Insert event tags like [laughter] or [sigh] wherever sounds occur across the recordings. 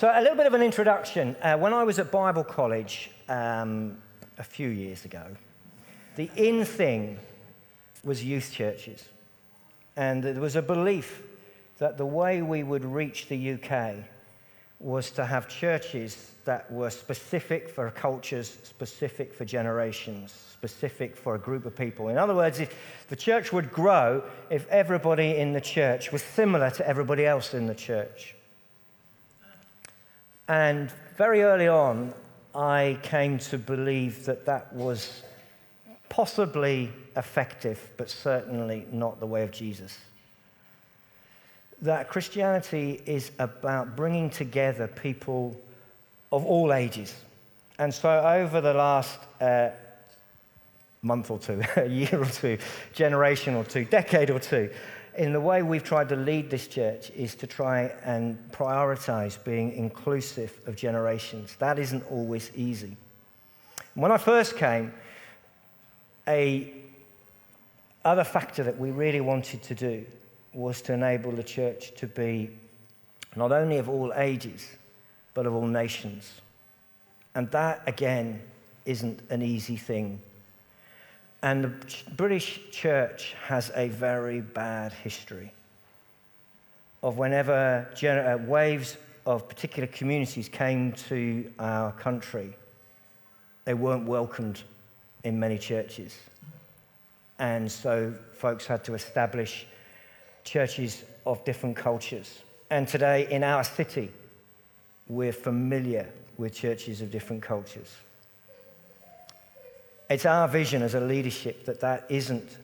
So, a little bit of an introduction. Uh, when I was at Bible college um, a few years ago, the in thing was youth churches. And there was a belief that the way we would reach the UK was to have churches that were specific for cultures, specific for generations, specific for a group of people. In other words, if the church would grow if everybody in the church was similar to everybody else in the church. And very early on, I came to believe that that was possibly effective, but certainly not the way of Jesus. That Christianity is about bringing together people of all ages. And so, over the last uh, month or two, [laughs] a year or two, generation or two, decade or two, in the way we've tried to lead this church is to try and prioritize being inclusive of generations. That isn't always easy. When I first came, a other factor that we really wanted to do was to enable the church to be not only of all ages, but of all nations. And that, again, isn't an easy thing and the British church has a very bad history of whenever uh, waves of particular communities came to our country, they weren't welcomed in many churches. And so folks had to establish churches of different cultures. And today in our city, we're familiar with churches of different cultures. It's our vision as a leadership that that isn't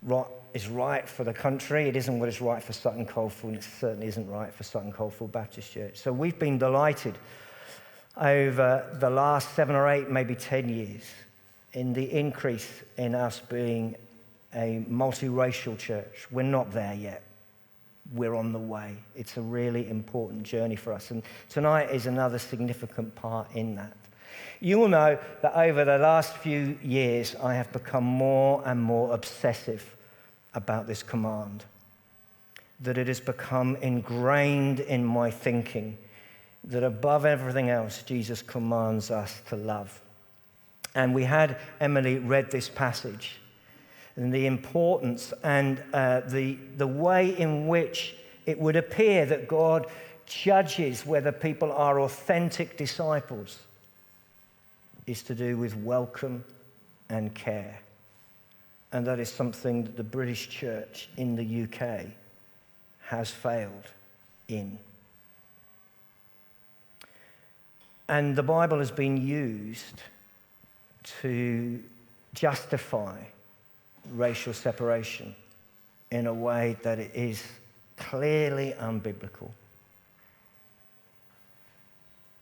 what is right for the country. It isn't what is right for Sutton Coldfield, and it certainly isn't right for Sutton Coldfield Baptist Church. So we've been delighted over the last seven or eight, maybe 10 years, in the increase in us being a multiracial church. We're not there yet. We're on the way. It's a really important journey for us. And tonight is another significant part in that. You will know that over the last few years, I have become more and more obsessive about this command. That it has become ingrained in my thinking that above everything else, Jesus commands us to love. And we had Emily read this passage and the importance and uh, the, the way in which it would appear that God judges whether people are authentic disciples is to do with welcome and care. And that is something that the British church in the UK has failed in. And the Bible has been used to justify racial separation in a way that is clearly unbiblical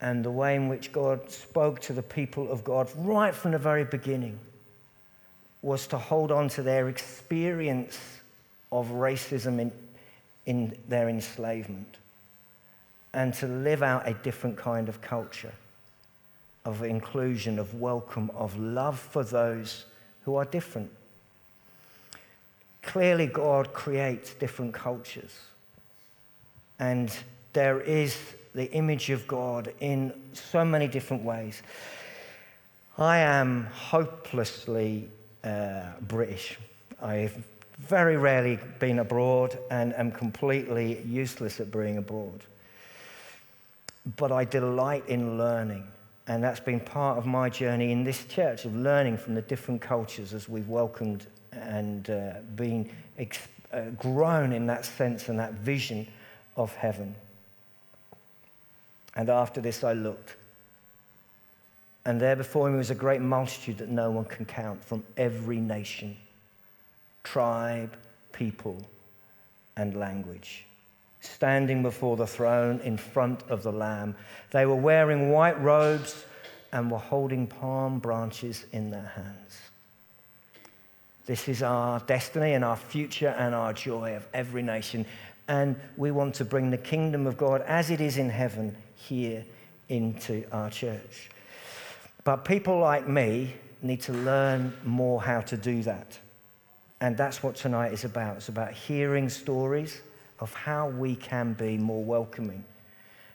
and the way in which God spoke to the people of God right from the very beginning was to hold on to their experience of racism in, in their enslavement and to live out a different kind of culture of inclusion, of welcome, of love for those who are different. Clearly, God creates different cultures. And there is the image of God in so many different ways. I am hopelessly uh, British. I've very rarely been abroad and am completely useless at being abroad. But I delight in learning. And that's been part of my journey in this church of learning from the different cultures as we've welcomed and uh, been ex- uh, grown in that sense and that vision of heaven. And after this I looked. And there before me was a great multitude that no one can count from every nation, tribe, people, and language. Standing before the throne in front of the Lamb. They were wearing white robes and were holding palm branches in their hands. This is our destiny and our future and our joy of every nation. And we want to bring the kingdom of God as it is in heaven here into our church. But people like me need to learn more how to do that. And that's what tonight is about. It's about hearing stories of how we can be more welcoming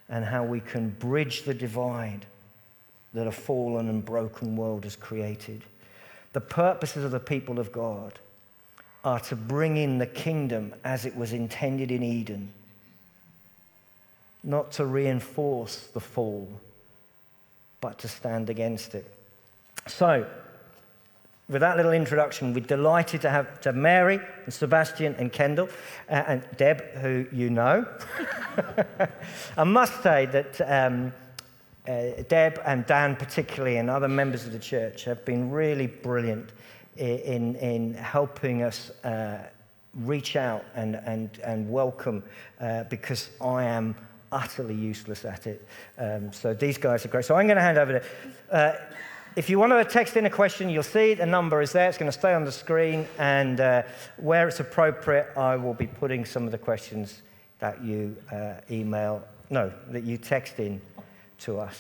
and how we can bridge the divide that a fallen and broken world has created. The purposes of the people of God are to bring in the kingdom as it was intended in Eden, not to reinforce the fall, but to stand against it. So, with that little introduction, we're delighted to have, to Mary and Sebastian and Kendall uh, and Deb, who you know. [laughs] I must say that um, uh, Deb and Dan, particularly, and other members of the church have been really brilliant in, in helping us uh, reach out and, and, and welcome uh, because I am utterly useless at it. Um, so these guys are great. So I'm going to hand over to. Uh, if you want to text in a question, you'll see the number is there. It's going to stay on the screen. And uh, where it's appropriate, I will be putting some of the questions that you uh, email, no, that you text in to us.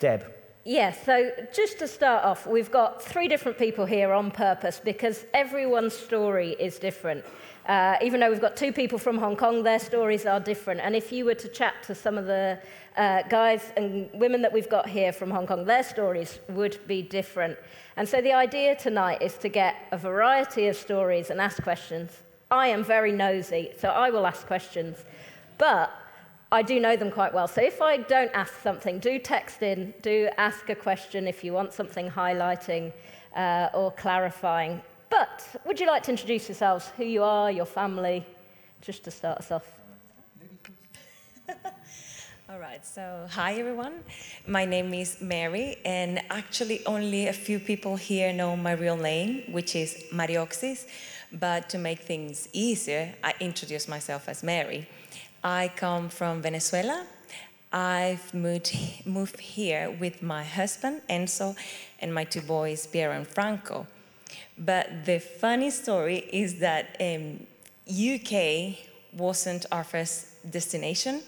Deb. Yes, so just to start off, we've got three different people here on purpose because everyone's story is different. Uh, even though we've got two people from Hong Kong, their stories are different. And if you were to chat to some of the uh, guys and women that we've got here from Hong Kong, their stories would be different. And so the idea tonight is to get a variety of stories and ask questions. I am very nosy, so I will ask questions. But I do know them quite well. So if I don't ask something, do text in, do ask a question if you want something highlighting uh, or clarifying. But would you like to introduce yourselves, who you are, your family, just to start us off? [laughs] All right, so hi everyone. My name is Mary, and actually, only a few people here know my real name, which is Marioxis. But to make things easier, I introduce myself as Mary. I come from Venezuela. I've moved, moved here with my husband, Enzo, and my two boys, Pierre and Franco. But the funny story is that um, UK wasn't our first destination.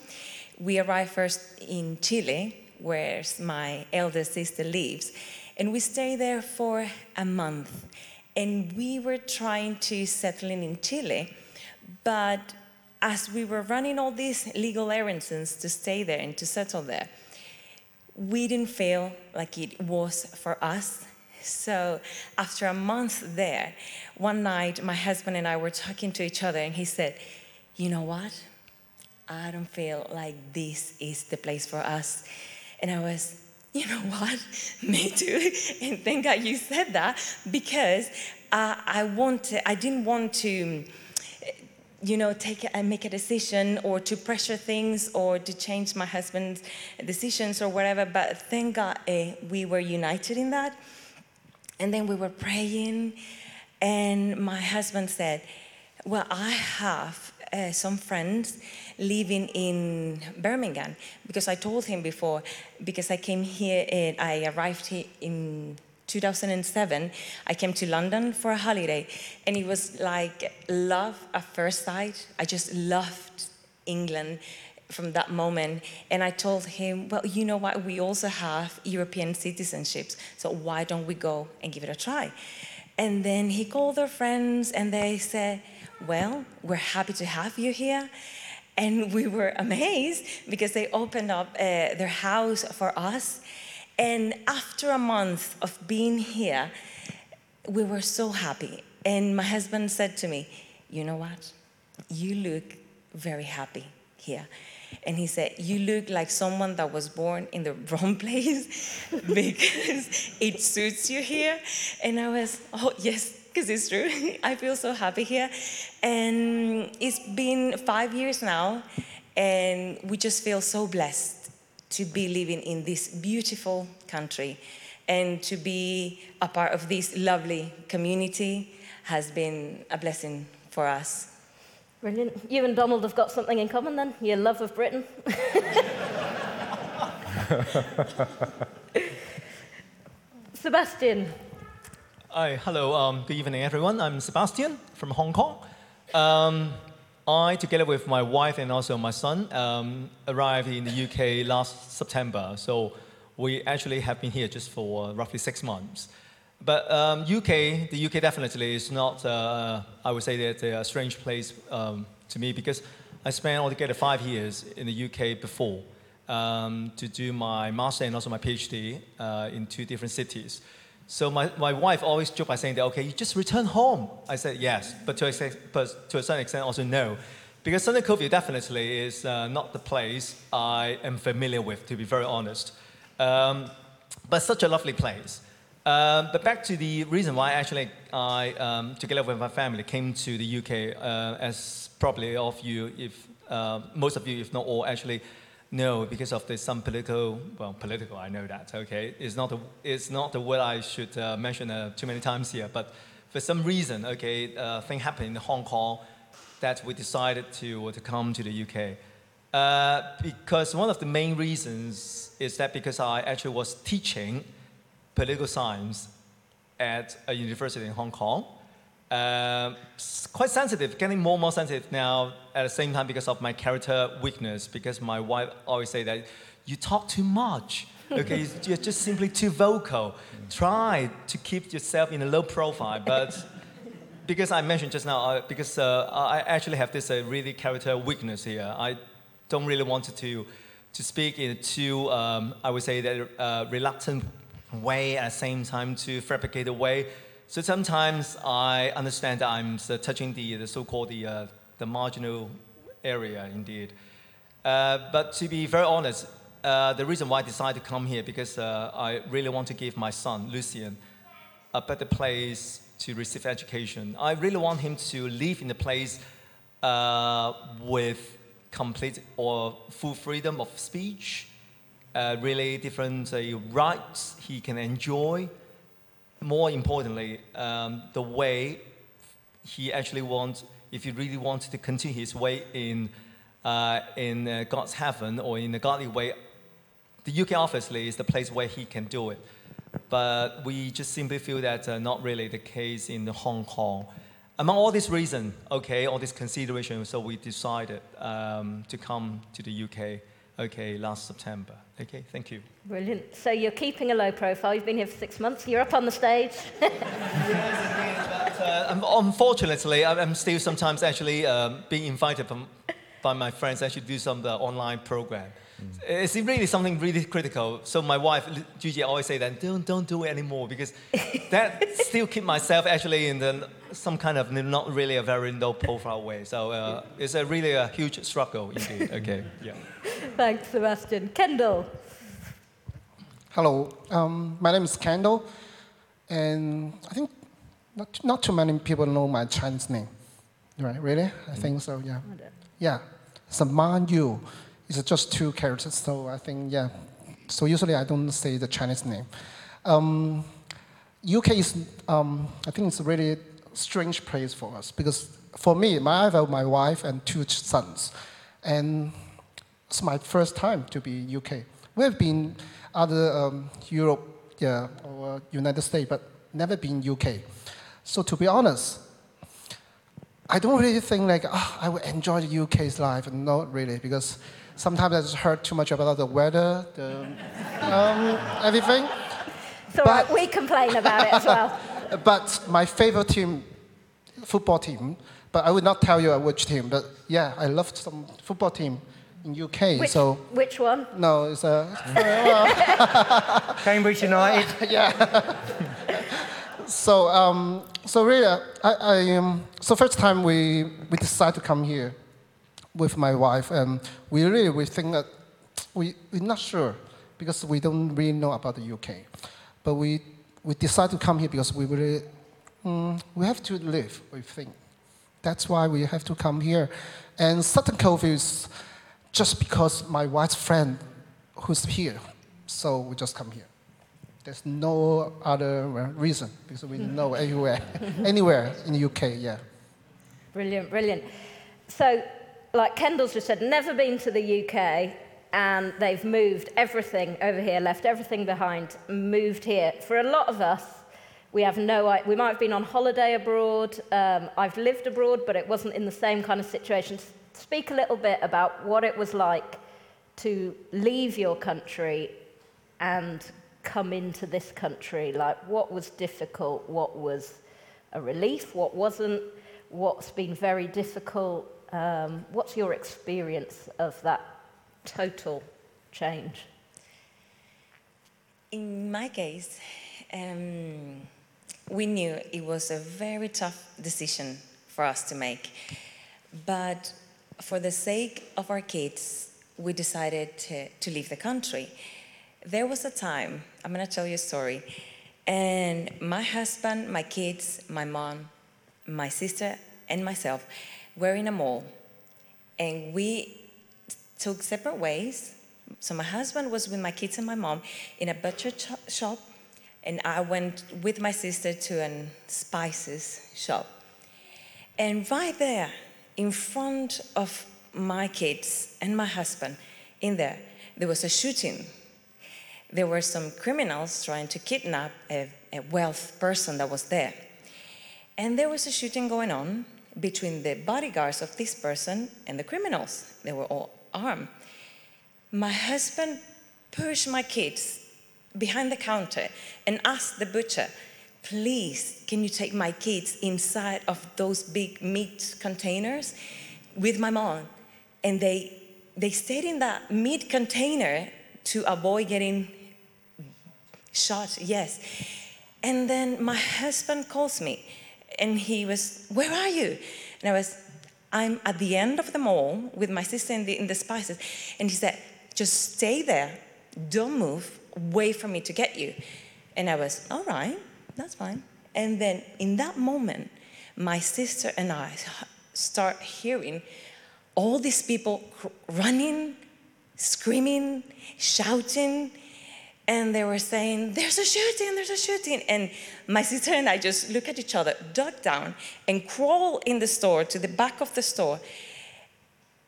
We arrived first in Chile, where my eldest sister lives, and we stayed there for a month. And we were trying to settle in in Chile, but as we were running all these legal errands to stay there and to settle there, we didn't feel like it was for us so after a month there, one night my husband and I were talking to each other, and he said, You know what? I don't feel like this is the place for us. And I was, you know [laughs] what? Me too. [laughs] And thank God you said that because I wanted, I didn't want to, you know, take and make a decision or to pressure things or to change my husband's decisions or whatever. But thank God uh, we were united in that. And then we were praying, and my husband said, Well, I have uh, some friends living in Birmingham because I told him before, because I came here, and I arrived here in 2007. I came to London for a holiday, and it was like love at first sight. I just loved England from that moment. And I told him, well, you know what? We also have European citizenships. So why don't we go and give it a try? And then he called their friends and they said, well, we're happy to have you here. And we were amazed because they opened up uh, their house for us. And after a month of being here, we were so happy. And my husband said to me, You know what? You look very happy here. And he said, You look like someone that was born in the [laughs] wrong place because it suits you here. And I was, Oh, yes, because it's true. [laughs] I feel so happy here. And it's been five years now, and we just feel so blessed to be living in this beautiful country and to be a part of this lovely community has been a blessing for us. Brilliant. You and Donald have got something in common then, your love of Britain. [laughs] Sebastian. Hi, hello, um, good evening everyone. I'm Sebastian from Hong Kong. Um, I, together with my wife and also my son, um, arrived in the UK last September. So we actually have been here just for roughly six months. But um, UK, the UK definitely is not, uh, I would say that a strange place um, to me because I spent altogether five years in the UK before um, to do my master and also my PhD uh, in two different cities. So my, my wife always joked by saying that, okay, you just return home. I said yes, but to a, but to a certain extent also no. Because Southern Covey definitely is uh, not the place I am familiar with, to be very honest. Um, but such a lovely place. Um, but back to the reason why actually I, um, together with my family, came to the UK, uh, as probably all of you, if uh, most of you, if not all, actually know because of the, some political, well, political, I know that, okay? It's not the, it's not the word I should uh, mention uh, too many times here, but for some reason, okay, uh, thing happened in Hong Kong that we decided to, to come to the UK. Uh, because one of the main reasons is that because I actually was teaching political science at a university in Hong Kong. Uh, quite sensitive, getting more and more sensitive now at the same time because of my character weakness, because my wife always say that you talk too much. [laughs] Okay, you're just simply too vocal. Try to keep yourself in a low profile, but [laughs] because I mentioned just now, uh, because uh, I actually have this uh, really character weakness here. I don't really want to, to speak in a too, um, I would say, that uh, reluctant way at the same time to fabricate a way. So sometimes I understand that I'm uh, touching the, the so-called the, uh, the marginal area indeed. Uh, but to be very honest, uh, the reason why I decided to come here because uh, I really want to give my son, Lucian, a better place to receive education. I really want him to live in a place uh, with complete or full freedom of speech, uh, really different uh, rights he can enjoy. More importantly, um, the way he actually wants, if he really wants to continue his way in, uh, in uh, God's heaven or in a godly way, the UK obviously is the place where he can do it. But we just simply feel that uh, not really the case in Hong Kong. Among all these reasons, okay, all these considerations, so we decided um, to come to the UK, okay, last September. Okay, thank you. Brilliant. So you're keeping a low profile. You've been here for six months. You're up on the stage. [laughs] But, uh, unfortunately, I- I'm still sometimes actually um, being invited from, by my friends actually do some uh, online program. It's really something really critical. So my wife, Gigi, always say that don't don't do it anymore because that [laughs] still keep myself actually in the, some kind of not really a very low profile way. So uh, it's a really a huge struggle indeed. [laughs] Okay, yeah. Thanks, Sebastian. Kendall. Hello, um, my name is Kendall, and I think not, not too many people know my Chinese name. Right, really? I think so, yeah. Yeah, Saman Yu is just two characters, so I think, yeah. So usually I don't say the Chinese name. Um, UK is, um, I think it's really strange place for us because for me, my, I have my wife and two sons, and it's my first time to be UK. We have been other um, Europe, yeah, or United States, but never been UK. So to be honest, I don't really think like oh, I would enjoy the UK's life. Not really, because sometimes I just heard too much about the weather, the um, everything. It's all right, we complain about it as well. But my favorite team, football team, but I would not tell you which team. But yeah, I love some football team in UK. Which, so which one? no, it's a Cambridge United. [laughs] yeah. so, um, so really, I, I, um, so first time we, we decided to come here with my wife, and we really we think that we we're not sure because we don't really know about the UK, but we we decided to come here because we really mm, we have to live. We think that's why we have to come here, and Sutton Cove is just because my wife's friend who's here, so we just come here. There's no other uh, reason because we [laughs] know everywhere, anywhere in the UK. Yeah. Brilliant, brilliant. So, like Kendall's just said, never been to the UK, and they've moved everything over here, left everything behind, moved here. For a lot of us, we have no We might have been on holiday abroad. Um, I've lived abroad, but it wasn't in the same kind of situation. Speak a little bit about what it was like to leave your country and come into this country. Like, what was difficult? What was a relief? What wasn't? What's been very difficult? Um, what's your experience of that total change? In my case, um, we knew it was a very tough decision for us to make. But for the sake of our kids, we decided to, to leave the country. There was a time, I'm going to tell you a story, and my husband, my kids, my mom, my sister, and myself were in a mall, and we took separate ways. So my husband was with my kids and my mom in a butcher ch- shop, and I went with my sister to a spices shop. And right there, in front of my kids and my husband, in there, there was a shooting. There were some criminals trying to kidnap a, a wealth person that was there. And there was a shooting going on between the bodyguards of this person and the criminals. They were all armed. My husband pushed my kids behind the counter and asked the butcher, please, can you take my kids inside of those big meat containers with my mom? And they, they stayed in that meat container to avoid getting shot, yes. And then my husband calls me and he was, Where are you? And I was, I'm at the end of the mall with my sister in the, in the spices. And he said, Just stay there, don't move, wait for me to get you. And I was, All right, that's fine. And then in that moment, my sister and I start hearing all these people running, screaming, shouting, and they were saying, There's a shooting, there's a shooting. And my sister and I just look at each other, duck down, and crawl in the store to the back of the store.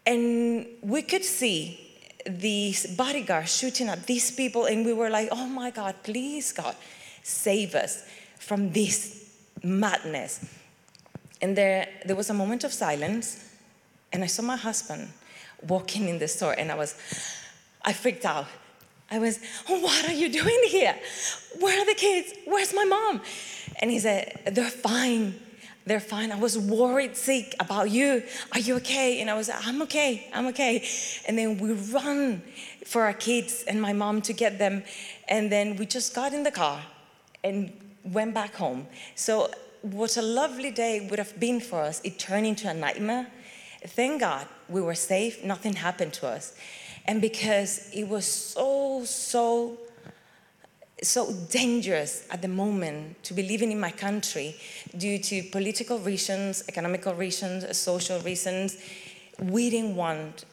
And we could see these bodyguards shooting at these people, and we were like, Oh my God, please, God, save us from this madness. And there, there was a moment of silence, and I saw my husband walking in the store, and I was, I freaked out. I was, what are you doing here? Where are the kids? Where's my mom? And he said, they're fine. They're fine. I was worried sick about you. Are you okay? And I was I'm okay. I'm okay. And then we run for our kids and my mom to get them. And then we just got in the car and went back home. So what a lovely day would have been for us, it turned into a nightmare. Thank God we were safe, nothing happened to us. And because it was so, so, so dangerous at the moment to be living in my country due to political reasons, economical reasons, social reasons, we didn't want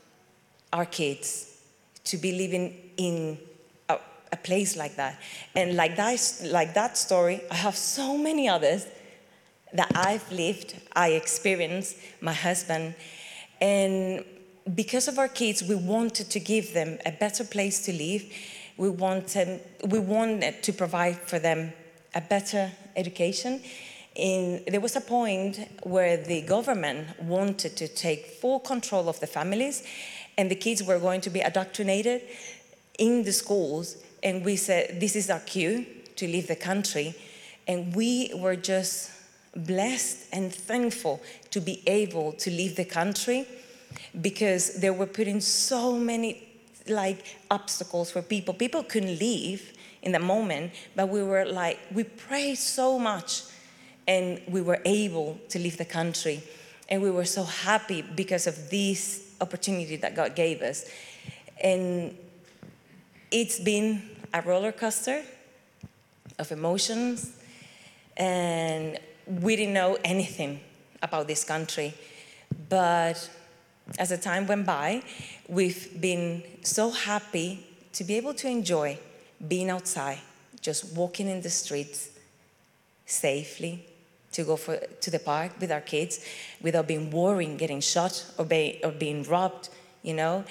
our kids to be living in a, a place like that. And like that, like that story, I have so many others that I've lived, I experienced, my husband, and because of our kids, we wanted to give them a better place to live. We wanted, we wanted to provide for them a better education. In, there was a point where the government wanted to take full control of the families, and the kids were going to be indoctrinated in the schools. And we said, This is our cue to leave the country. And we were just blessed and thankful to be able to leave the country because they were putting so many like obstacles for people. People couldn't leave in the moment, but we were like, we prayed so much and we were able to leave the country. And we were so happy because of this opportunity that God gave us. And it's been a roller coaster of emotions, and we didn't know anything about this country. But as the time went by, we've been so happy to be able to enjoy being outside, just walking in the streets safely, to go for, to the park with our kids without being worried, getting shot or, be, or being robbed, you know.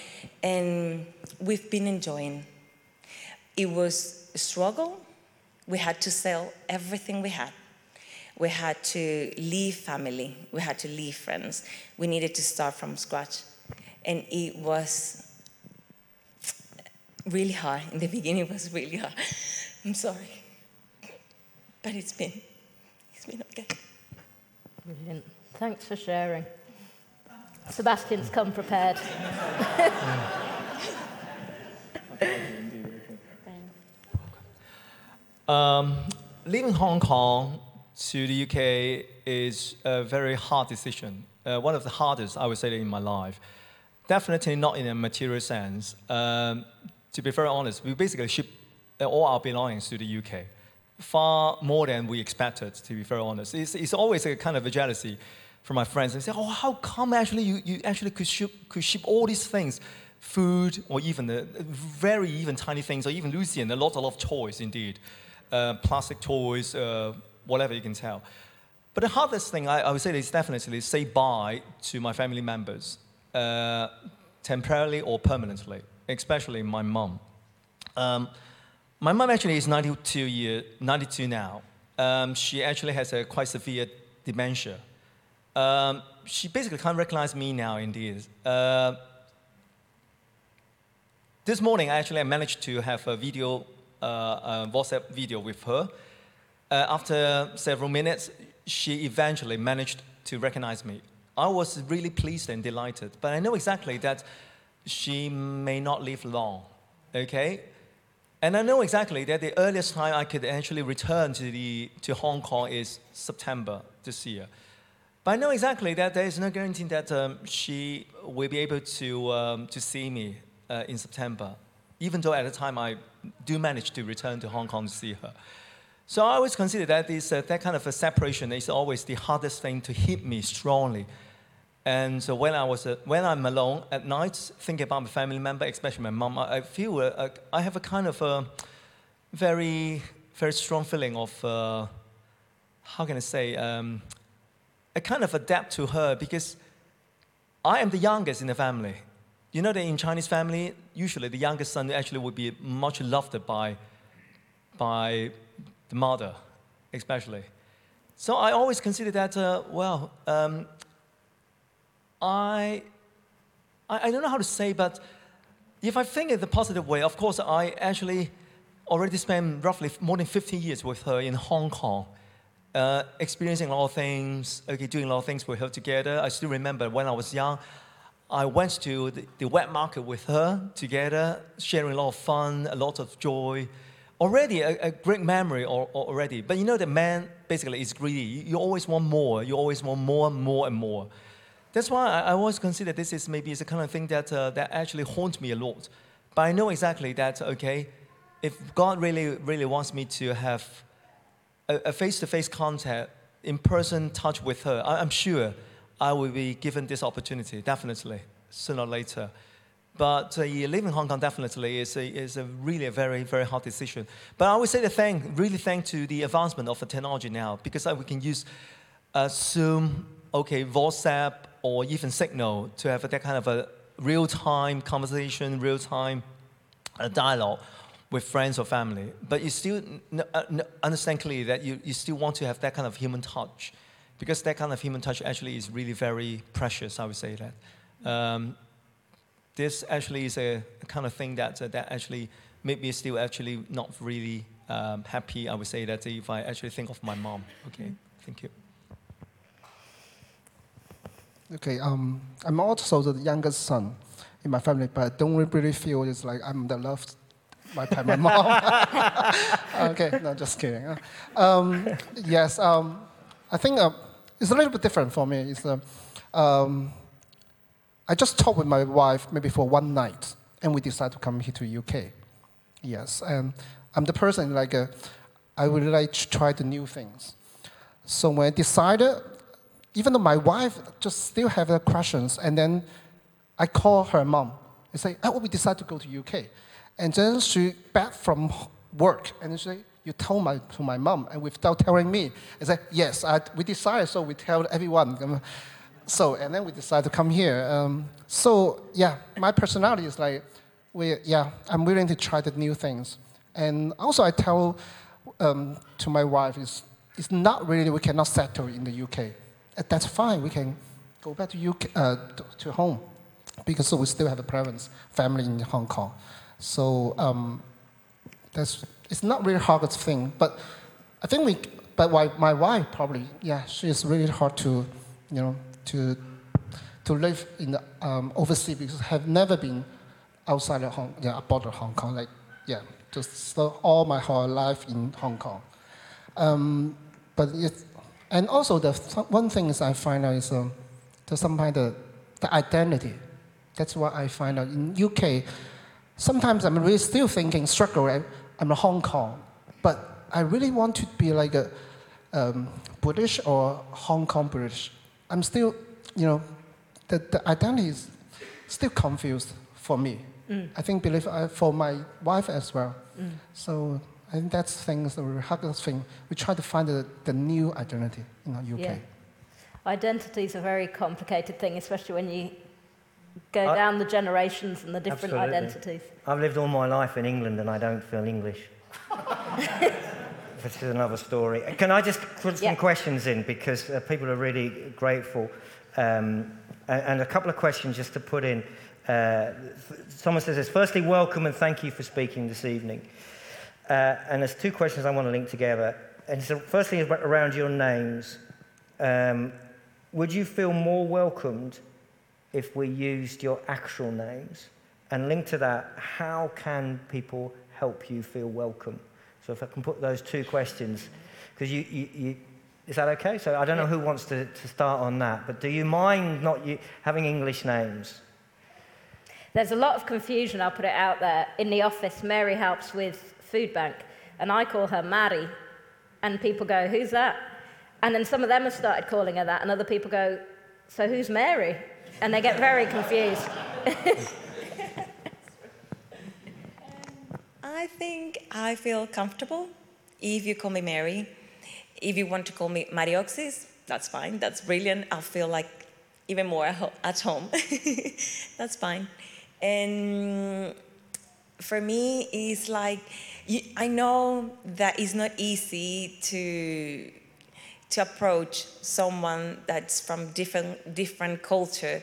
And we've been enjoying. It was a struggle. We had to sell everything we had we had to leave family, we had to leave friends. We needed to start from scratch. And it was really hard. In the beginning, it was really hard. I'm sorry. But it's been, it's been okay. Brilliant. Thanks for sharing. Sebastian's come prepared. [laughs] Um, leaving Hong Kong to the UK is a very hard decision. Uh, one of the hardest, I would say, in my life. Definitely not in a material sense. Um, to be very honest, we basically ship all our belongings to the UK, far more than we expected. To be very honest, it's, it's always a kind of a jealousy from my friends. They say, "Oh, how come actually you, you actually could ship could ship all these things?" Food, or even the very even tiny things, or even Lucian, a lot, a lot of toys indeed uh, plastic toys, uh, whatever you can tell. But the hardest thing I, I, would say is definitely say bye to my family members, uh, temporarily or permanently, especially my mom. Um, my mom actually is 92, year, 92 now. Um, she actually has a quite severe dementia. Um, she basically can't recognize me now, indeed. Uh, this morning, I actually, managed to have a video uh, a WhatsApp video with her. Uh, after several minutes, she eventually managed to recognize me. I was really pleased and delighted, but I know exactly that she may not live long, okay? And I know exactly that the earliest time I could actually return to, the, to Hong Kong is September this year. But I know exactly that there is no guarantee that um, she will be able to, um, to see me uh, in September, even though at the time I do manage to return to Hong Kong to see her. So I always consider that uh, that kind of a separation is always the hardest thing to hit me strongly. And so when, I was, uh, when I'm alone at night, thinking about my family member, especially my mom, I, I feel uh, I have a kind of a very, very strong feeling of, uh, how can I say, um, kind of adapt to her because I am the youngest in the family. You know that in Chinese family, usually the youngest son actually would be much loved by, by the mother, especially. So I always consider that, uh, well, um, I, I, I don't know how to say, but if I think in the positive way, of course, I actually already spent roughly more than 15 years with her in Hong Kong, uh, experiencing a lot of things, okay, doing a lot of things with her together. I still remember when I was young, I went to the, the wet market with her together, sharing a lot of fun, a lot of joy. Already a, a great memory already. But you know, the man basically is greedy. You, you always want more. You always want more and more and more. That's why I, I always consider this is maybe the kind of thing that, uh, that actually haunts me a lot. But I know exactly that, okay, if God really, really wants me to have a face to face contact, in person touch with her, I, I'm sure I will be given this opportunity, definitely, sooner or later. But uh, living in Hong Kong definitely is a, is a really a very, very hard decision. But I would say the thank, really thank to the advancement of the technology now, because we can use uh, Zoom, okay, WhatsApp, or even Signal to have that kind of a real-time conversation, real-time uh, dialogue with friends or family. But you still uh, understand clearly that you, you still want to have that kind of human touch because that kind of human touch actually is really very precious, I would say that. Um, this actually is a, kind of thing that, uh, that actually made me still actually not really um, happy, I would say that if I actually think of my mom. Okay, thank you. Okay, um, I'm also the youngest son in my family, but I don't really feel it's like I'm the loved by my mom. [laughs] okay, no, just kidding. Um, yes, um, I think uh, it's a little bit different for me. It's, uh, um, I just talked with my wife maybe for one night, and we decided to come here to UK. Yes, and I'm the person like uh, I would like to try the new things. So when I decided, even though my wife just still have the questions, and then I call her mom and say, "Oh, we decided to go to UK," and then she back from work and she say, you told my, to my mom, and without telling me, I said, yes, I, we decided, so we tell everyone. So, and then we decided to come here. Um, so, yeah, my personality is like, we, yeah, I'm willing to try the new things. And also, I tell um, to my wife, is it's not really, we cannot settle in the UK. Uh, that's fine, we can go back to, UK, uh, to home, because we still have a parents, family in Hong Kong. So, um, that's it's not really hard thing, but I think we, but my, my wife probably, yeah, she is really hard to, you know, to, to live in the um, overseas because have never been outside of Hong, yeah, border Hong Kong. Like, yeah, just all my whole life in Hong Kong. Um, but it's, and also the one thing is I find out is um, there's sometimes the, the identity. That's what I find out in UK. Sometimes I'm really still thinking, struggle. right? I'm a Hong Kong, but I really want to be like a um, British or Hong Kong British. I'm still, you know, the, the identity is still confused for me. I think believe uh, for my wife as well. So I think that's things the hardest thing. We try to find the, the new identity in the UK. Yeah. Identity is a very complicated thing, especially when you go I- down the generations and the different Absolutely. identities. I've lived all my life in England and I don't feel English. [laughs] this is another story. Can I just put some Yeah. questions in because uh, people are really grateful? Um, and, and a couple of questions just to put in. Uh, someone says this Firstly, welcome and thank you for speaking this evening. Uh, and there's two questions I want to link together. And so, firstly, around your names. Um, would you feel more welcomed if we used your actual names? And linked to that, how can people help you feel welcome? So if I can put those two questions, because you, you, you, is that okay? So I don't know who wants to, to start on that, but do you mind not you, having English names? There's a lot of confusion, I'll put it out there. In the office, Mary helps with Food Bank, and I call her Mary. And people go, Who's that? And then some of them have started calling her that, and other people go, So who's Mary? And they get very confused. [laughs] I think I feel comfortable if you call me Mary. If you want to call me Marioxis, that's fine. That's brilliant. I'll feel like even more at home. [laughs] that's fine. And for me, it's like I know that it's not easy to to approach someone that's from different different culture,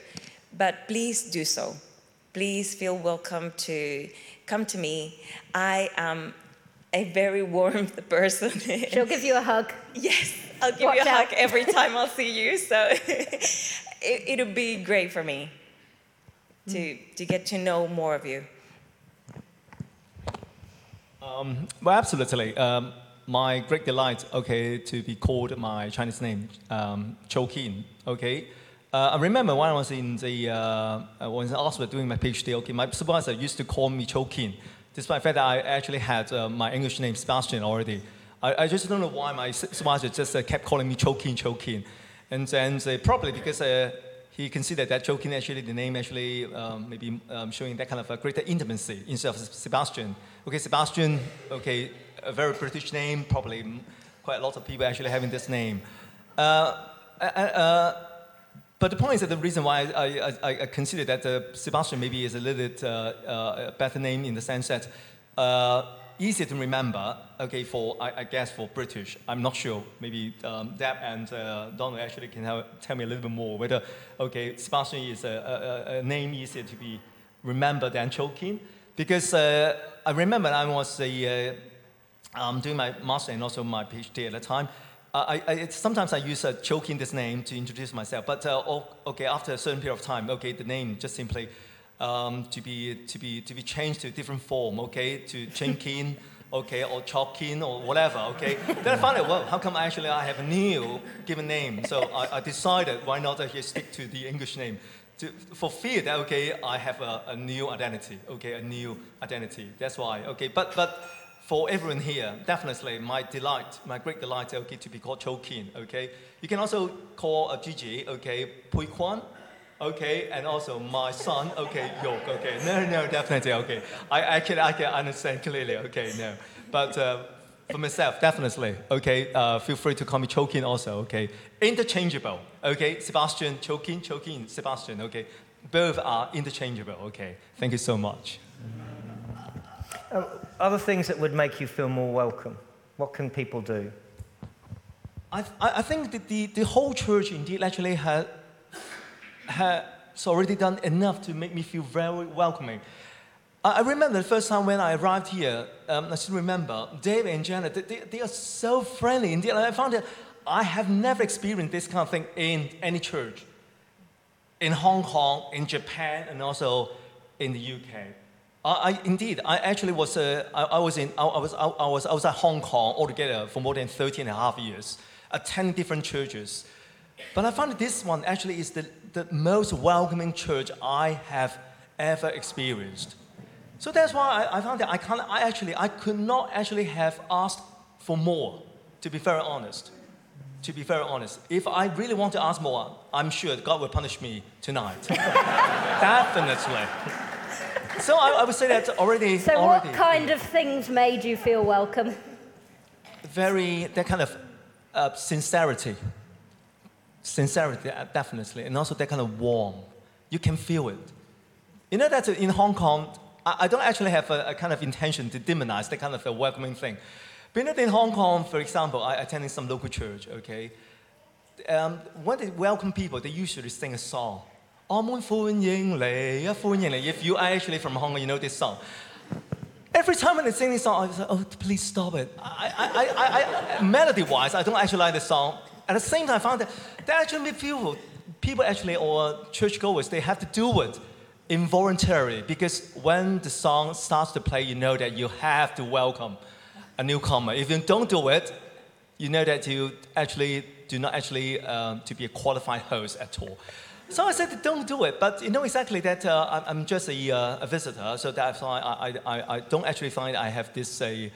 but please do so. Please feel welcome to come to me. I am a very warm [laughs] person. She'll give you a hug. yes, I'll give Watch you a out. hug every [laughs] time I'll see you. So [laughs] it, it'll be great for me to to get to know more of you. Um, well, absolutely. Um, my great delight, okay, to be called my Chinese name, um, Chou Kin, okay. Uh, I remember when I was in the, uh, I was in Oxford doing my PhD, okay, my supervisor used to call me Chou Kin, despite the fact that I actually had uh, my English name Sebastian already. I, I just don't know why my su- supervisor just uh, kept calling me Chou Kin, Chou And then probably because uh, he considered that Chou Kin actually, the name actually um, maybe um, showing that kind of a greater intimacy instead of Sebastian. Okay, Sebastian, okay, a very British name, probably quite a lot of people actually having this name. Uh, uh, uh, but the point is that the reason why I, I, I, consider that uh, Sebastian maybe is a little bit uh, uh, better name in the sense that uh, easier to remember, okay, for, I, I guess, for British. I'm not sure. Maybe um, Deb and uh, Donald actually can help, tell me a little bit more whether, okay, Sebastian is a, a, a name easier to be remembered than Chou Kin. Because uh, I remember I was a, uh, um, doing my master and also my PhD at the time. I, I, sometimes I use uh, Chou Kin this name to introduce myself, but uh, okay, after a certain period of time, okay, the name just simply um, to be to be to be changed to a different form, okay, to Chinkin, [laughs] okay, or Chokin or whatever, okay. then I found out, well, how come actually I have a new given name? So I, I decided why not actually stick to the English name. To, for fear that okay, I have a, a new identity, okay, a new identity. That's why, okay. But but for everyone here, definitely my delight, my great delight, okay, to be called Chou Kin, okay. You can also call a Gigi, okay, Pui Kwan, okay, and also my son, okay, Yok, okay. No, no, definitely, okay. I actually I can understand clearly, okay, no. But uh, for myself, definitely, okay. Uh, feel free to call me Chou Kin also, okay. Interchangeable, okay. Sebastian, Chou Kin, Chou Kin, Sebastian, okay. Both are interchangeable, okay. Thank you so much. Um, other things that would make you feel more welcome. What can people do? I, I think that the, the whole church indeed actually has, has already done enough to make me feel very welcoming. I, I remember the first time when I arrived here, um, I still remember, Dave and Janet, they, they are so friendly. Indeed, I found that I have never experienced this kind of thing in any church. in Hong Kong, in Japan, and also in the UK. I, I indeed, I actually was, uh, I, I was in, I, I was, I, I was, at Hong Kong altogether for more than 13 and a half years, attending different churches. But I found this one actually is the, the most welcoming church I have ever experienced. So that's why I, I found that I can't, I actually, I could not actually have asked for more, to be very honest. To be very honest. If I really want to ask more, I'm sure God will punish me tonight. [laughs] Definitely. So I, I would say that already. So, already what kind of things made you feel welcome? very that kind of uh, sincerity, sincerity uh, definitely, and also that kind of warm. You can feel it. You know that in Hong Kong, I, I don't actually have a, a, kind of intention to demonize that kind of a welcoming thing. But in Hong Kong, for example, I attended some local church. Okay, um, when they welcome people, they usually sing a song. 我们欢迎你啊，欢迎你. If you are actually from Hong Kong, you know this song. Every time when they sing this song, I say, oh, please stop it. I, I, I, I, melody-wise, I don't actually like the song. At the same time, I found that that actually people, people actually or churchgoers, they have to do it involuntarily because when the song starts to play, you know that you have to welcome a newcomer. If you don't do it, you know that you actually do not actually um, to be a qualified host at all. So I said, don't do it. But you know exactly that uh, I'm just a, uh, a, visitor, so that's why I, I, I, don't actually find I have this, uh,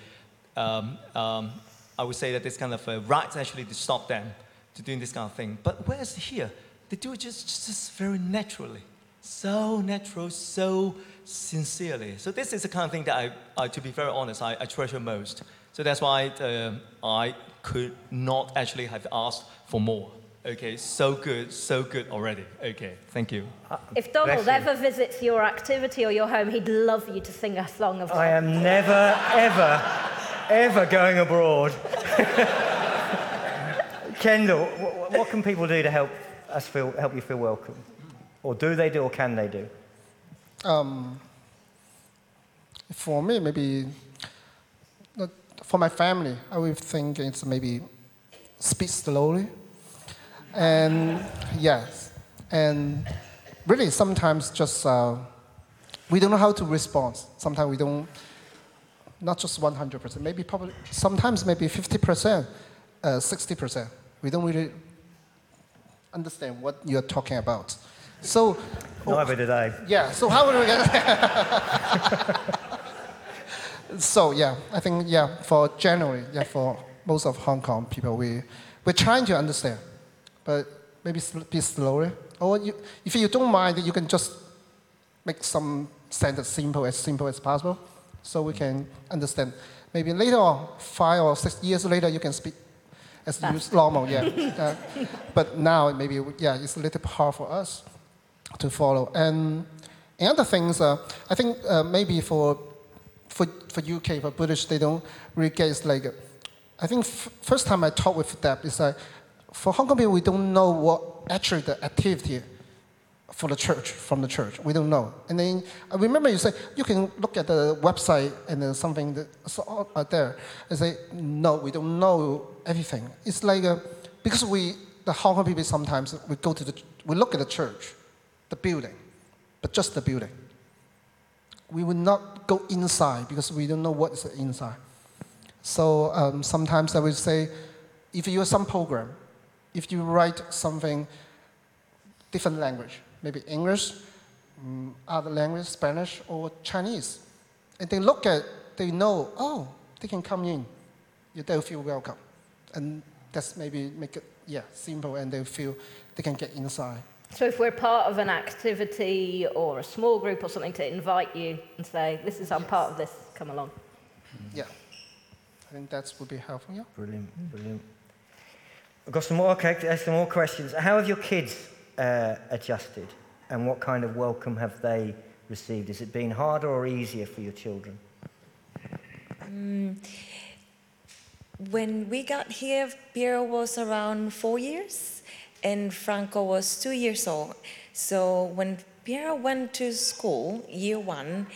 um, um, I would say that this kind of uh, right actually to stop them to doing this kind of thing. But whereas here, they do it just, just very naturally. So natural, so sincerely. So this is the kind of thing that I, I to be very honest, I, I treasure most. So that's why uh, I could not actually have asked for more. Okay, so good, so good already. Okay, thank you. If Donald ever visits your activity or your home, he'd love you to sing a song of I am never, ever, ever going abroad. [laughs] Kendall, what, what, can people do to help us feel, help you feel welcome? Or do they do, or can they do? Um, for me, maybe, for my family, I would think it's maybe speak slowly and yes, and really sometimes just uh, we don't know how to respond. Sometimes we don't, not just 100%, maybe probably, sometimes maybe 50%, uh, 60%. We don't really understand what you're talking about. So, neither did I. Yeah. So how do we get? [laughs] so yeah, I think yeah for January, yeah for most of Hong Kong people, we we're trying to understand but maybe be slower. Or you, if you don't mind, you can just make some sentence simple as simple as possible, so we can understand. Maybe later on, five or six years later, you can speak as use normal, yeah. [laughs] uh, but now maybe yeah, it's a little hard for us to follow. And, and other things, uh, I think uh, maybe for for for UK for British, they don't really get. It's like I think first time I talked with them is like for Hong Kong people, we don't know what actually the activity for the church, from the church. We don't know. And then I remember you say, you can look at the website and then something that's out there. I say, no, we don't know everything. It's like, a, because we, the Hong Kong people sometimes, we go to the, we look at the church, the building, but just the building. We will not go inside because we don't know what is inside. So um, sometimes I would say, if you have some program, if you write something different language, maybe English, um, other language, Spanish or Chinese, and they look at, they know, oh, they can come in, they'll feel welcome, and that's maybe make it yeah simple, and they feel they can get inside. So if we're part of an activity or a small group or something, to invite you and say, this is I'm part of this, come along. Yeah, I think that would be helpful. Yeah. Brilliant, brilliant. I've got some more, okay, some more questions. How have your kids uh, adjusted? And what kind of welcome have they received? Has it been harder or easier for your children? Um, when we got here, Piero was around four years and Franco was two years old. So when Piero went to school, year one,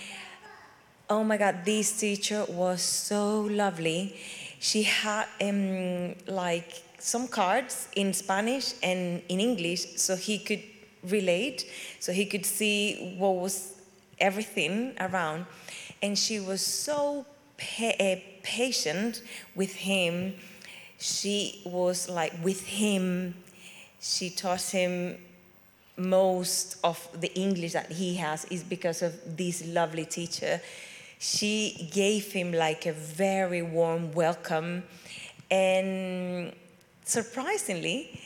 oh my God, this teacher was so lovely. She had um, like some cards in Spanish and in English so he could relate, so he could see what was everything around. And she was so pa- uh, patient with him. She was like with him. She taught him most of the English that he has is because of this lovely teacher. She gave him like a very warm welcome, and surprisingly,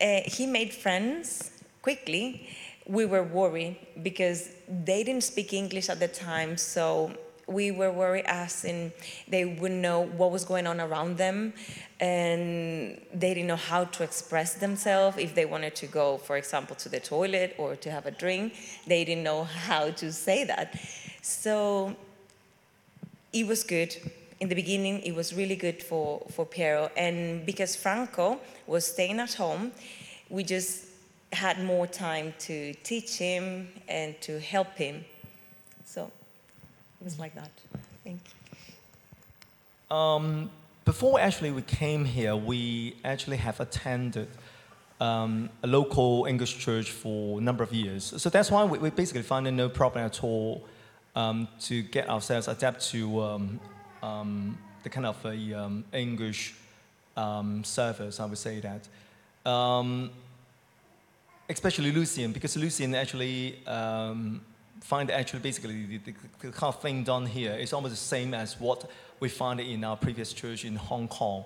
uh, he made friends quickly. We were worried because they didn't speak English at the time, so we were worried as in they wouldn't know what was going on around them and they didn't know how to express themselves. If they wanted to go for example to the toilet or to have a drink they didn't know [laughs] how to say that. So it was good in the beginning it was really good for, for piero and because franco was staying at home we just had more time to teach him and to help him so it was like that. Thank you. Um, before actually we came here, we actually have attended um, a local English church for a number of years. So that's why we, we basically found no problem at all um, to get ourselves adapt to um, the kind of a, um, English um, service, I would say that. Um, especially Lucian, because Lucian actually um, find actually basically the, the, the, kind of thing done here is almost the same as what we find in our previous church in Hong Kong.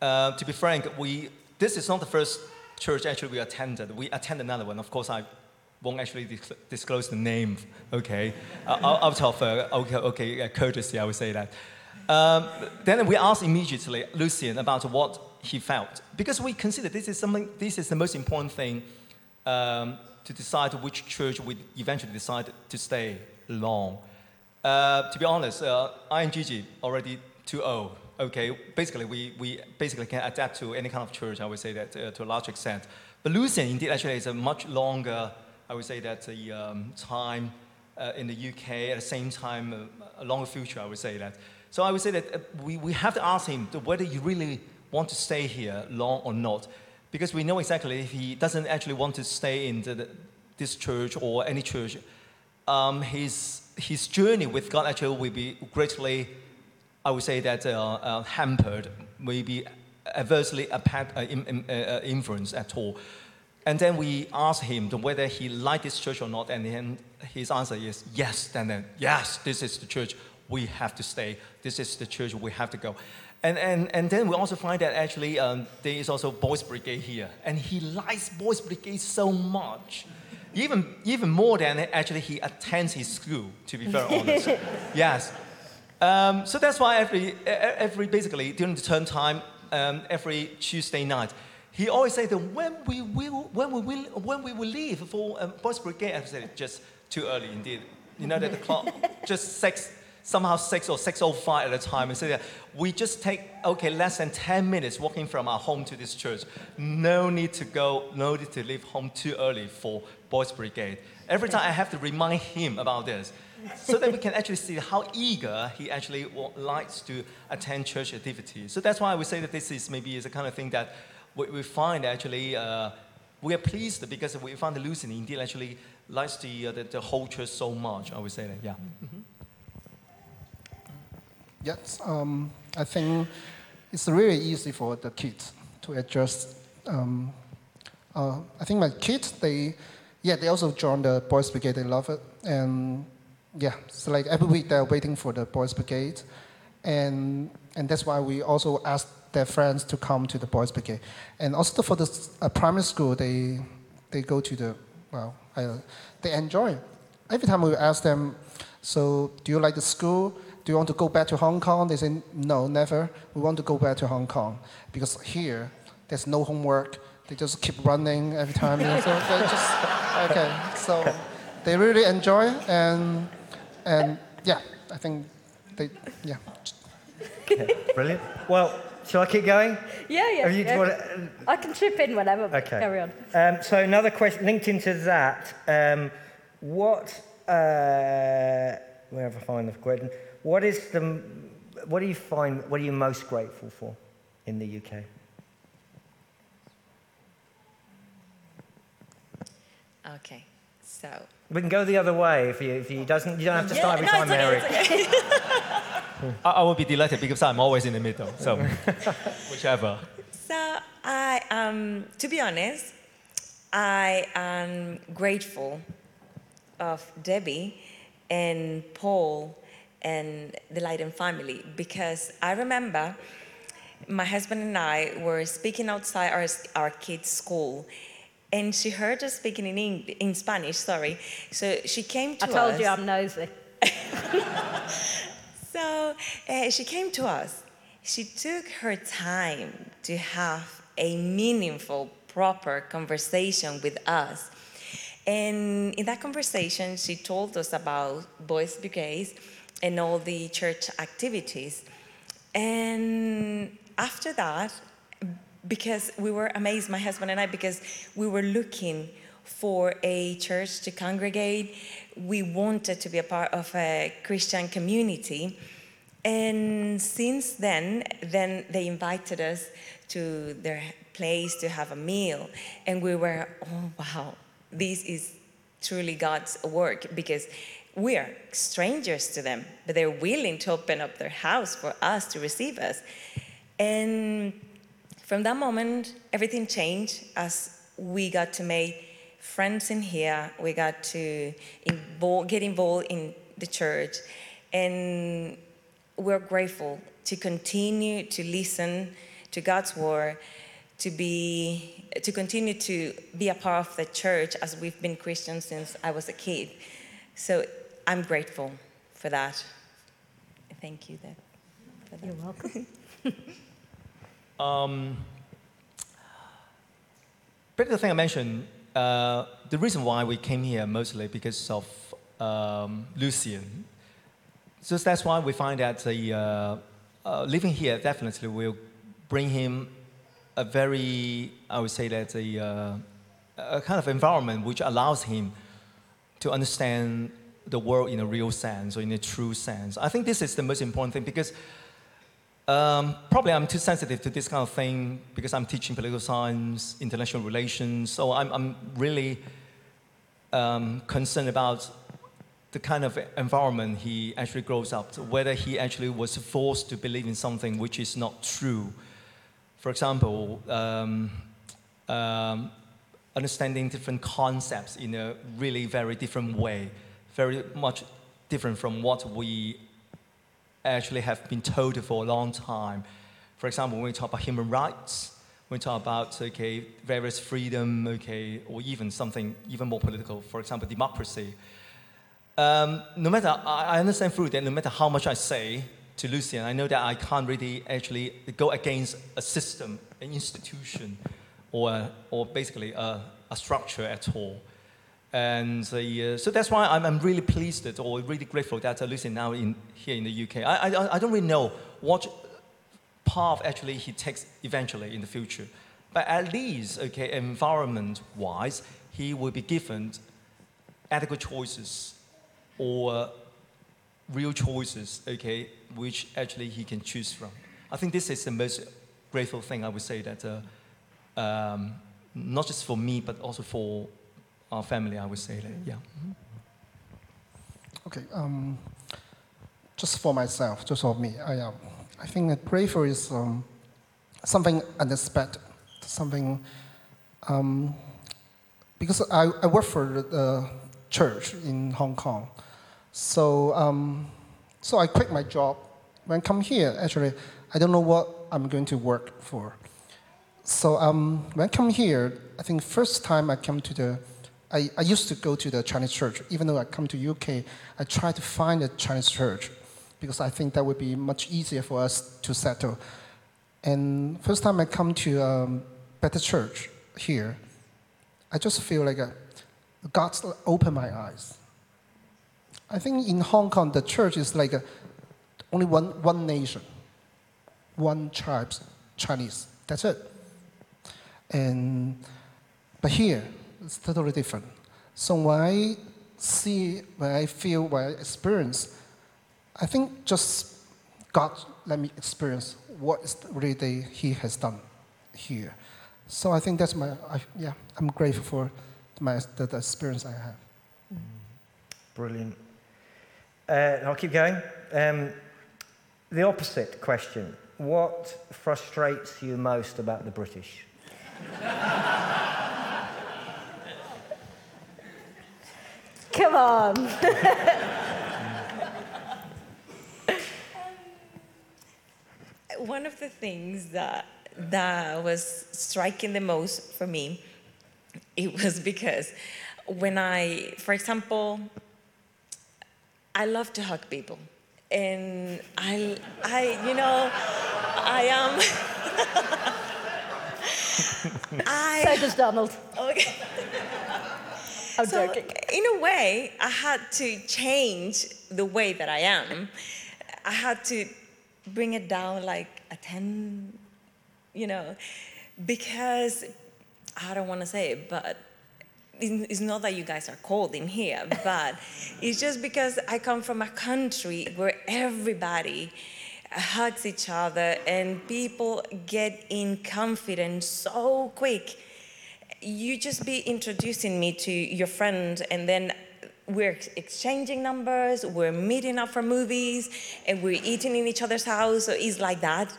Uh, to be frank, we, this is not the first church actually we attended. We attended another one. Of course, I won't actually disclose the name, okay? uh, out of uh, okay, okay, uh, courtesy, I would say that. Um, then we asked immediately Lucian about what he felt because we consider this is something. This is the most important thing um, to decide which church we eventually decide to stay long. Uh, to be honest, uh, I and Gigi already too old. Okay, basically we, we basically can adapt to any kind of church. I would say that uh, to a large extent. But Lucian indeed actually is a much longer. I would say that the um, time uh, in the UK at the same time uh, a longer future. I would say that. So I would say that uh, we, we have to ask him whether you really want to stay here long or not because we know exactly if he doesn't actually want to stay in the, this church or any church, um, his, his journey with God actually will be greatly, I would say that, uh, uh, hampered, maybe adversely uh, uh, influenced at all. And then we asked him whether he liked this church or not, and then his answer is yes. And then, yes, this is the church we have to stay. This is the church we have to go. And, and, and then we also find that actually um, there is also Boys Brigade here. And he likes Boys Brigade so much. Even, even more than actually he attends his school, to be very honest. [laughs] yes. Um, so that's why every, every basically during the term time, um, every Tuesday night, he always say that when we will, when we will, when we will leave for um, Boys Brigade, I said just too early indeed. You know that the clock [laughs] just six somehow 6 or 6.05 at a time and say that we just take, okay, less than 10 minutes walking from our home to this church. No need to go, no need to leave home too early for Boys Brigade. Every time I have to remind him about this so that we can actually see how eager he actually likes to attend church activities. So that's why I would say that this is maybe is a kind of thing that we, we find actually, uh, we are pleased because we find that Lucian indeed actually likes the, uh, the, the, whole church so much. I would say that, yeah. Mm-hmm. Yes, um, I think it's really easy for the kids to adjust. Um, uh, I think my kids, they, yeah, they also join the Boys Brigade. They love it, and yeah, so like every week they're waiting for the Boys Brigade, and and that's why we also ask their friends to come to the Boys Brigade, and also for the uh, primary school, they they go to the well, they enjoy. Every time we ask them, so do you like the school? do you want to go back to Hong Kong? They say, no, never. We want to go back to Hong Kong because here there's no homework. They just keep running every time. so they just, [laughs] okay. So they really enjoy and, and yeah, I think they, yeah. Okay, brilliant. Well, shall I keep going? Yeah, yeah. You, yeah. To... I can chip in whenever. Okay. Carry on. Um, so another question linked into that. Um, what, uh, wherever I find the question, what is the, what do you find, what are you most grateful for in the UK? Okay, so. We can go the other way if you, if you doesn't. You don't have to start every no, time, it's okay, Mary. okay. [laughs] I, I will be delighted because I'm always in the middle. So, [laughs] whichever. So I, um, to be honest, I am grateful of Debbie and Paul and the Leiden family because I remember my husband and I were speaking outside our, our kids' school and she heard us speaking in, in Spanish, sorry. So she came to us. I told us. you I'm nosy. [laughs] So uh, she came to us. She took her time to have a meaningful, proper conversation with us. And in that conversation, she told us about Boys Brigades and all the church activities. And after that, because we were amazed, my husband and I, because we were looking for a church to congregate. We wanted to be a part of a Christian community. And since then, then they invited us to their place to have a meal. And we were, oh, wow, this is truly God's work because we are strangers to them, but they're willing to open up their house for us to receive us. And from that moment, everything changed as we got to make friends in here. We got to involve, get involved in the church. And we're grateful to continue to listen to God's word, to be to continue to be a part of the church as we've been Christians since I was a kid. So I'm grateful for that. Thank you. That, that. You're welcome. [laughs] Um, but the thing I mentioned, uh, the reason why we came here mostly because of um, Lucian. So that's why we find that the, uh, uh, living here definitely will bring him a very, I would say that a, uh, a kind of environment which allows him to understand the world in a real sense or in a true sense. I think this is the most important thing because um, probably I'm too sensitive to this kind of thing because I'm teaching political science, international relations. So I'm, I'm really um, concerned about the kind of environment he actually grows up, to, whether he actually was forced to believe in something which is not true. For example, um, um, understanding different concepts in a really very different way, very much different from what we actually have been told for a long time. For example, when we talk about human rights, when we talk about okay, various freedom, okay, or even something even more political, for example, democracy. Um, no matter, I I understand through that no matter how much I say to Lucian, I know that I can't really actually go against a system, an institution, or, or basically a, a structure at all. And uh, so that's why I'm, I'm really pleased that, or really grateful that Lucian now in, here in the UK. I, I, I don't really know what path actually he takes eventually in the future. But at least, okay, environment-wise, he will be given adequate choices or real choices, okay, which actually he can choose from. I think this is the most grateful thing I would say that, uh, um, not just for me, but also for our family, I would say that, yeah. Okay, um, just for myself, just for me, I, um, I think that grateful is um, something unexpected, something, um, because I, I work for the, the church in Hong Kong. So, um, so I quit my job. When I come here, actually, I don't know what I'm going to work for. So um, when I come here, I think first time I come to the, I, I used to go to the Chinese church. Even though I come to UK, I try to find a Chinese church because I think that would be much easier for us to settle. And first time I come to um, Better Church here, I just feel like a, God opened my eyes. I think in Hong Kong, the church is like a, only one, one nation, one tribe, Chinese. That's it. And but here, it's totally different. So when I see, when I feel, when I experience, I think just God let me experience what is really He has done here. So I think that's my, I, yeah, I'm grateful for my, the, the experience I have. Brilliant. Uh, I'll keep going. Um, the opposite question What frustrates you most about the British? [laughs] Come on. Um, one of the things that that was striking the most for me, it was because when I, for example, I love to hug people, and I, I, you know, I am. [laughs] I, So does Donald. okay. I'm So, joking. in a way, I had to change the way that I am. I had to bring it down like a 10, you know, because I don't want to say it, but it's it's not that you guys are cold in here, [laughs] but it's just because I come from a country where everybody hugs each other and people get in confidence so quick you just be introducing me to your friend and then we're exchanging numbers we're meeting up for movies and we're eating in each other's house so it's like that.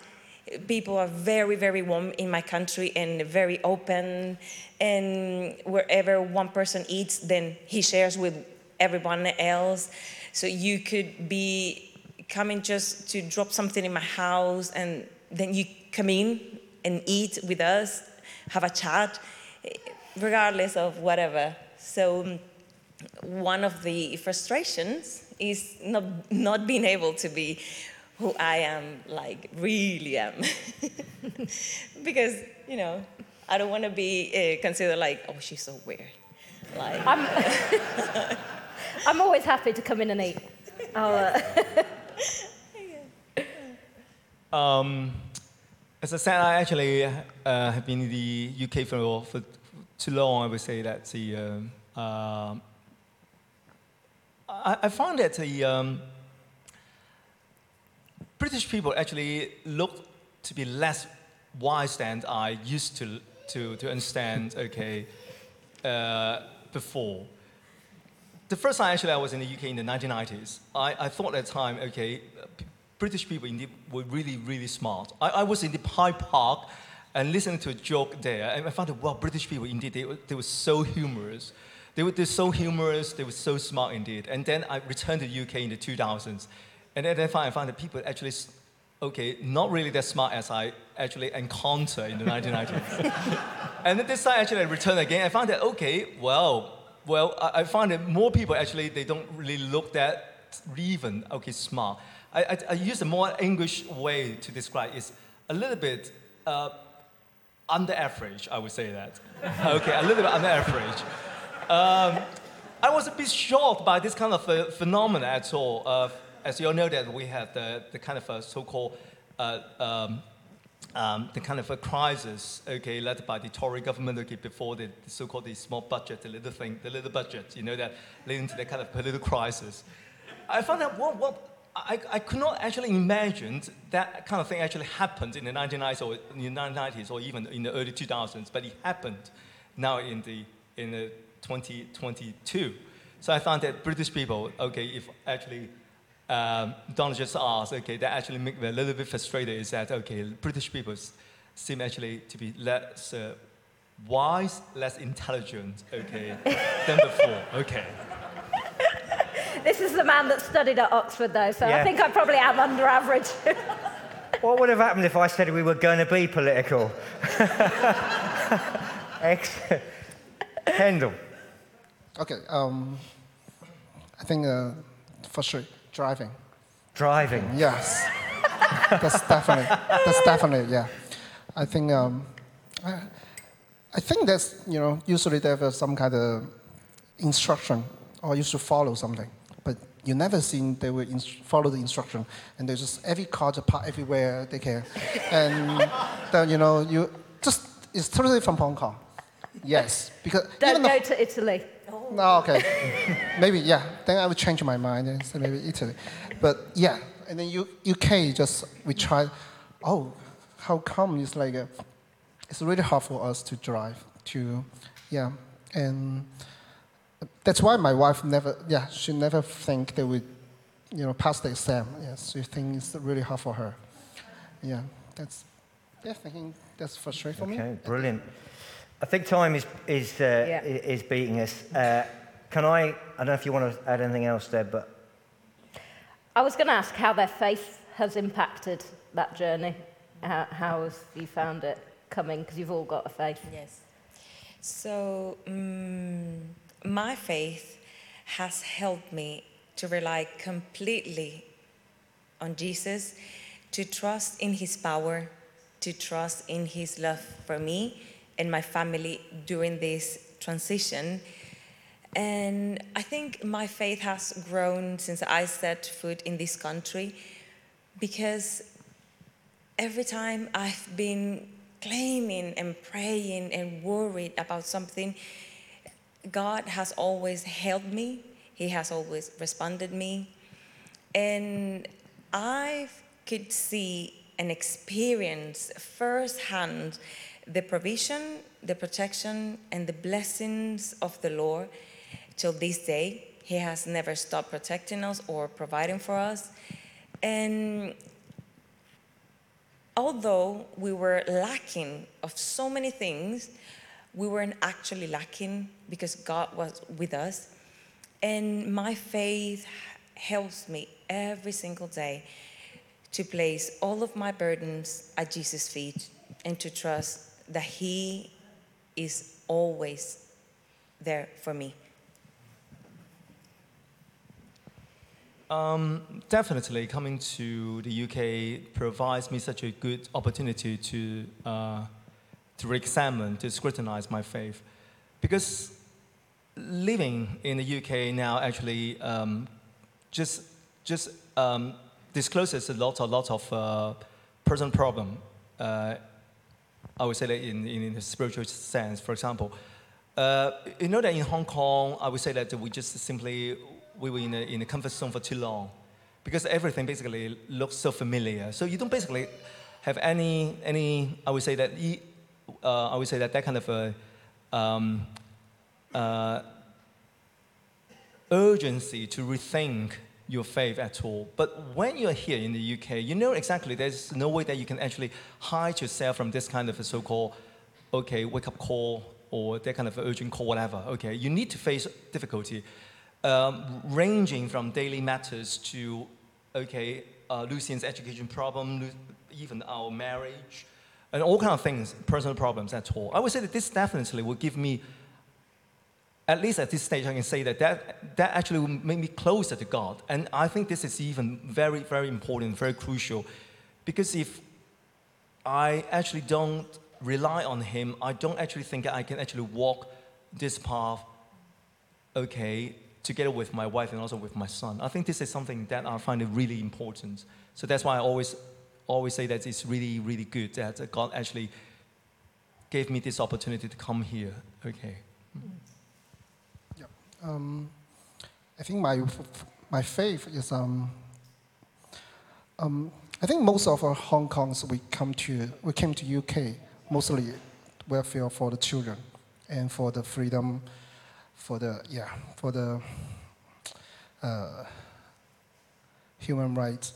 People are very very warm in my country and very open and wherever one person eats then he shares with everyone else. So you could be coming just to drop something in my house and then you come in and eat with us have a chat regardless of whatever. So um, one of the frustrations is not not being able to be who I am, like really am, [laughs] because you know I don't want to be uh, considered like oh she's so weird, like I'm, [laughs] I'm always happy to come in and eat. [laughs] I'll, uh, Um, as I said, I actually uh, have been in the UK for, for too long. I would say that the um, um I, I found that the um, British people actually look to be less wise than I used to to, to understand. [laughs] Okay, uh, before the first time actually I was in the UK in the 1990s, I, I thought at the time, okay, British people indeed were really, really smart. I, I was in the Hyde Park and listening to a joke there, and I found that, wow, British people indeed, they, were- they were so humorous. They were they're so humorous, they were so smart indeed. And then I returned to the UK in the 2000s, and then I found, I found that people actually, okay, not really that smart as I actually encountered in the 1990s. [laughs] And then this time actually I returned again. I found that okay, well, well, I, I found that more people actually they don't really look that even okay smart. I, I, I use a more English way to describe it's a little bit uh, under average. I would say that. [laughs] okay, a little bit under average. Um, I was a bit shocked by this kind of uh, phenomenon at all. Uh, as you all know that we had the, the kind of so-called uh, um, um, the kind of a crisis, okay, led by the Tory government, okay, before the, the so-called the small budget, the little thing, the little budget, you know, that leading to the kind of political crisis. I found out what, what I, I could not actually imagine that kind of thing actually happened in the 1990s or in the 1990s or even in the early 2000s, but it happened now in the in the 2022. So I found that British people, okay, if actually um, Donald just asked, okay, that actually make me a little bit frustrated is that, okay, British people seem actually to be less uh, wise, less intelligent, okay, than before, okay. This is the man that studied at Oxford, though, so I think I probably am under average. [laughs] What would have happened if I said we were going to be political? [laughs] Excellent. Kendall. Okay, um, I think uh, for sure, driving. Driving. Yes, [laughs] that's definitely, that's definitely, yeah. I think, um, I, I think that's, you know, usually there's some kind of instruction or you should follow something. But you never seen they will follow the instruction and they just, every car just park everywhere they can. And [laughs] then, you know, you just, it's totally from Hong Kong. Yes, because Don't go to Italy. no, okay. [laughs] maybe, yeah. Then I would change my mind and say maybe Italy. But yeah, and then U- UK just, we tried, oh, how come it's like, a, it's really hard for us to drive to, yeah. and that's why my wife never, yeah, she never think they would, you know, pass the exam. Yes, she thinks it's really hard for her. Yeah, that's, yeah, thinking that's frustrating for me. Okay, brilliant. I think time is, is, uh, Yeah. is beating us. Uh, can I, I don't know if you want to add anything else there, but I was going to ask how their faith has impacted that journey. How, how have you found it coming? Because you've all got a faith. Yes. So, mm, my faith has helped me to rely completely on Jesus, to trust in his power, to trust in his love for me and my family during this transition. And I think my faith has grown since I set foot in this country because every time I've been claiming and praying and worried about something, God has always helped me. He has always responded me. And I could see and experience firsthand the provision, the protection, and the blessings of the Lord till this day. He has never stopped protecting us or providing for us. And although we were lacking of so many things, we weren't actually lacking because God was with us. And my faith helps me every single day to place all of my burdens at Jesus' feet and to trust that He is always there for me. Um, definitely, coming to the UK provides me such a good opportunity to uh, to re-examine, to scrutinize my faith, because living in the UK now actually um, just just um, discloses a lot a lot of uh, personal problem. Uh, I would say that in, in, a spiritual sense, for example, uh, you know that in Hong Kong, I would say that we just simply we were in a, in a comfort zone for too long, because everything basically looks so familiar. So you don't basically have any any I would say that uh, I would say that that kind of a um, uh, urgency to rethink your faith at all. But when you're here in the UK, you know exactly there's no way that you can actually hide yourself from this kind of a so-called, okay, wake up call or that kind of urgent call, whatever. Okay, you need to face difficulty, um, ranging from daily matters to, okay, uh, Lucian's education problem, even our marriage, and all kind of things, personal problems at all. I would say that this definitely will give me at least at this stage, I can say that that, that actually make me closer to God. And I think this is even very, very important, very crucial. Because if I actually don't rely on Him, I don't actually think I can actually walk this path, okay, together with my wife and also with my son. I think this is something that I find really important. So that's why I always, always say that it's really, really good that God actually gave me this opportunity to come here, okay. Hmm. Um, I think my my faith is um, um, I think most of our Hong Kongs we come to we came to UK mostly welfare for the children and for the freedom for the yeah for the uh, human rights.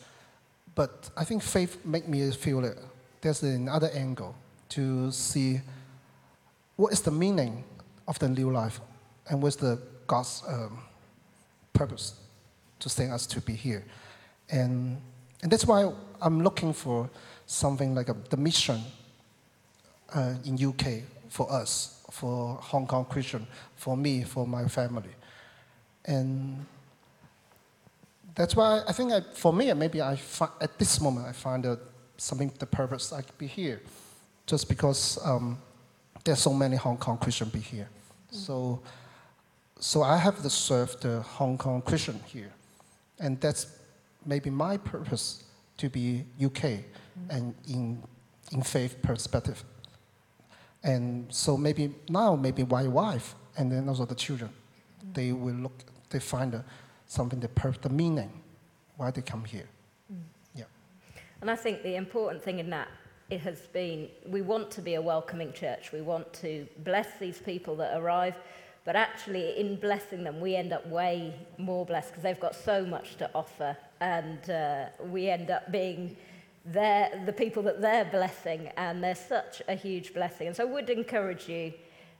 But I think faith make me feel that there's another angle to see what is the meaning of the new life and what's the God's um, purpose to send us to be here. And, and that's why I'm looking for something like a, the mission uh, in UK for us, for Hong Kong Christian, for me, for my family. And that's why I think I, for me, maybe I fi- at this moment I find out something, the purpose I could be here, just because um, there's so many Hong Kong Christian be here. So, so I have to serve the Hong Kong Christian here, and that's maybe my purpose to be UK mm-hmm. and in in faith perspective. And so maybe now maybe my wife and then also the children, mm-hmm. they will look, they find something the pur- the meaning why they come here. Mm. Yeah. And I think the important thing in that it has been we want to be a welcoming church. We want to bless these people that arrive, But actually, in blessing them, we end up way more blessed because they've got so much to offer. And uh, we end up being their, the people that they're blessing. And they're such a huge blessing. And so I would encourage you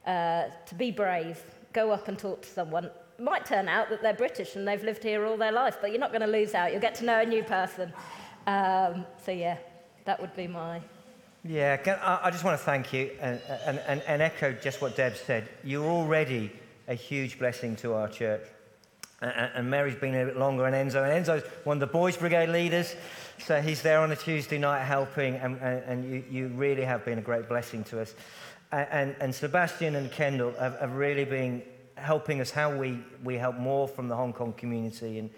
uh, to be brave, go up and talk to someone. It might turn out that they're British and they've lived here all their life, but you're not going to lose out. You'll get to know a new person. Um, so, yeah, that would be my Yeah, can, I, I just want to thank you and, and, and, echo just what Deb said. You're already a huge blessing to our church. And, and Mary's been a bit longer, and Enzo. And Enzo's one of the boys' brigade leaders, so he's there on a Tuesday night helping, and, and, you, you really have been a great blessing to us. And, and, and Sebastian and Kendall have, have really been helping us how we, we help more from the Hong Kong community. And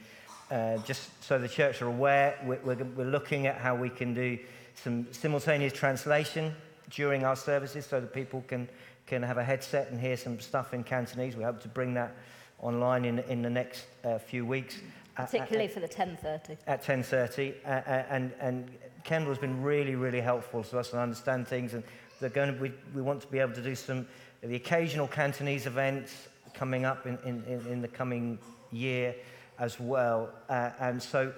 uh, just so the church are aware, we're, we're, we're looking at how we can do some simultaneous translation during our services so that people can, can have a headset and hear some stuff in Cantonese. We hope to bring that online in, in the next uh, few weeks. Uh, particularly for the 10:30. at 10.30 uh, uh, and, and kendall's been really really helpful to us and understand things and they're going to we, we want to be able to do some the occasional cantonese events coming up in, in, in in the coming year as well uh, and so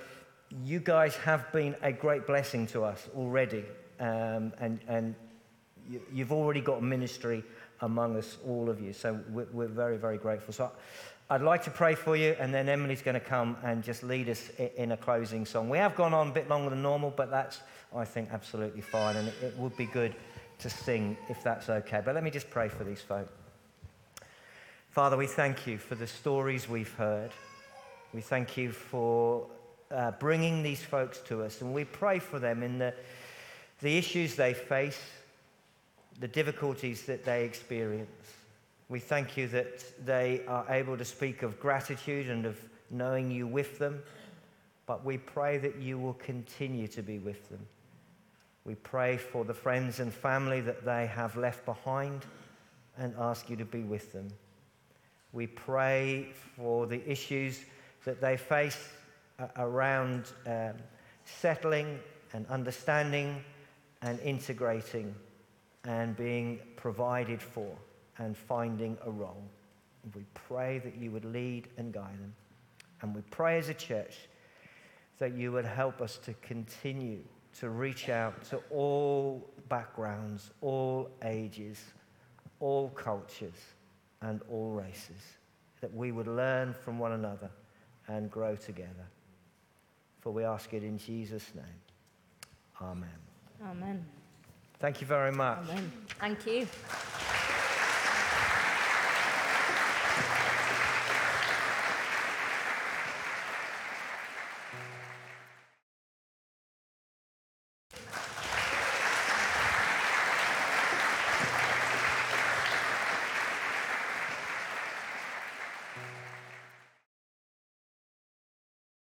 you guys have been a great blessing to us already um, and, and you, you've already got ministry among us all of you so we're, we're very very grateful so I'd like to pray for you, and then Emily's going to come and just lead us in a closing song. We have gone on a bit longer than normal, but that's, I think, absolutely fine, and it, it would be good to sing if that's okay. But let me just pray for these folk. Father, we thank you for the stories we've heard. We thank you for uh, bringing these folks to us, and we pray for them in the, the issues they face, the difficulties that they experience. We thank you that they are able to speak of gratitude and of knowing you with them, but we pray that you will continue to be with them. We pray for the friends and family that they have left behind and ask you to be with them. We pray for the issues that they face around um, settling and understanding and integrating and being provided for and finding a role. We pray that you would lead and guide them. And we pray as a church that you would help us to continue to reach out to all backgrounds, all ages, all cultures, and all races. That we would learn from one another and grow together. For we ask it in Jesus' name. Amen. Amen. Thank you very much. Amen. Thank you.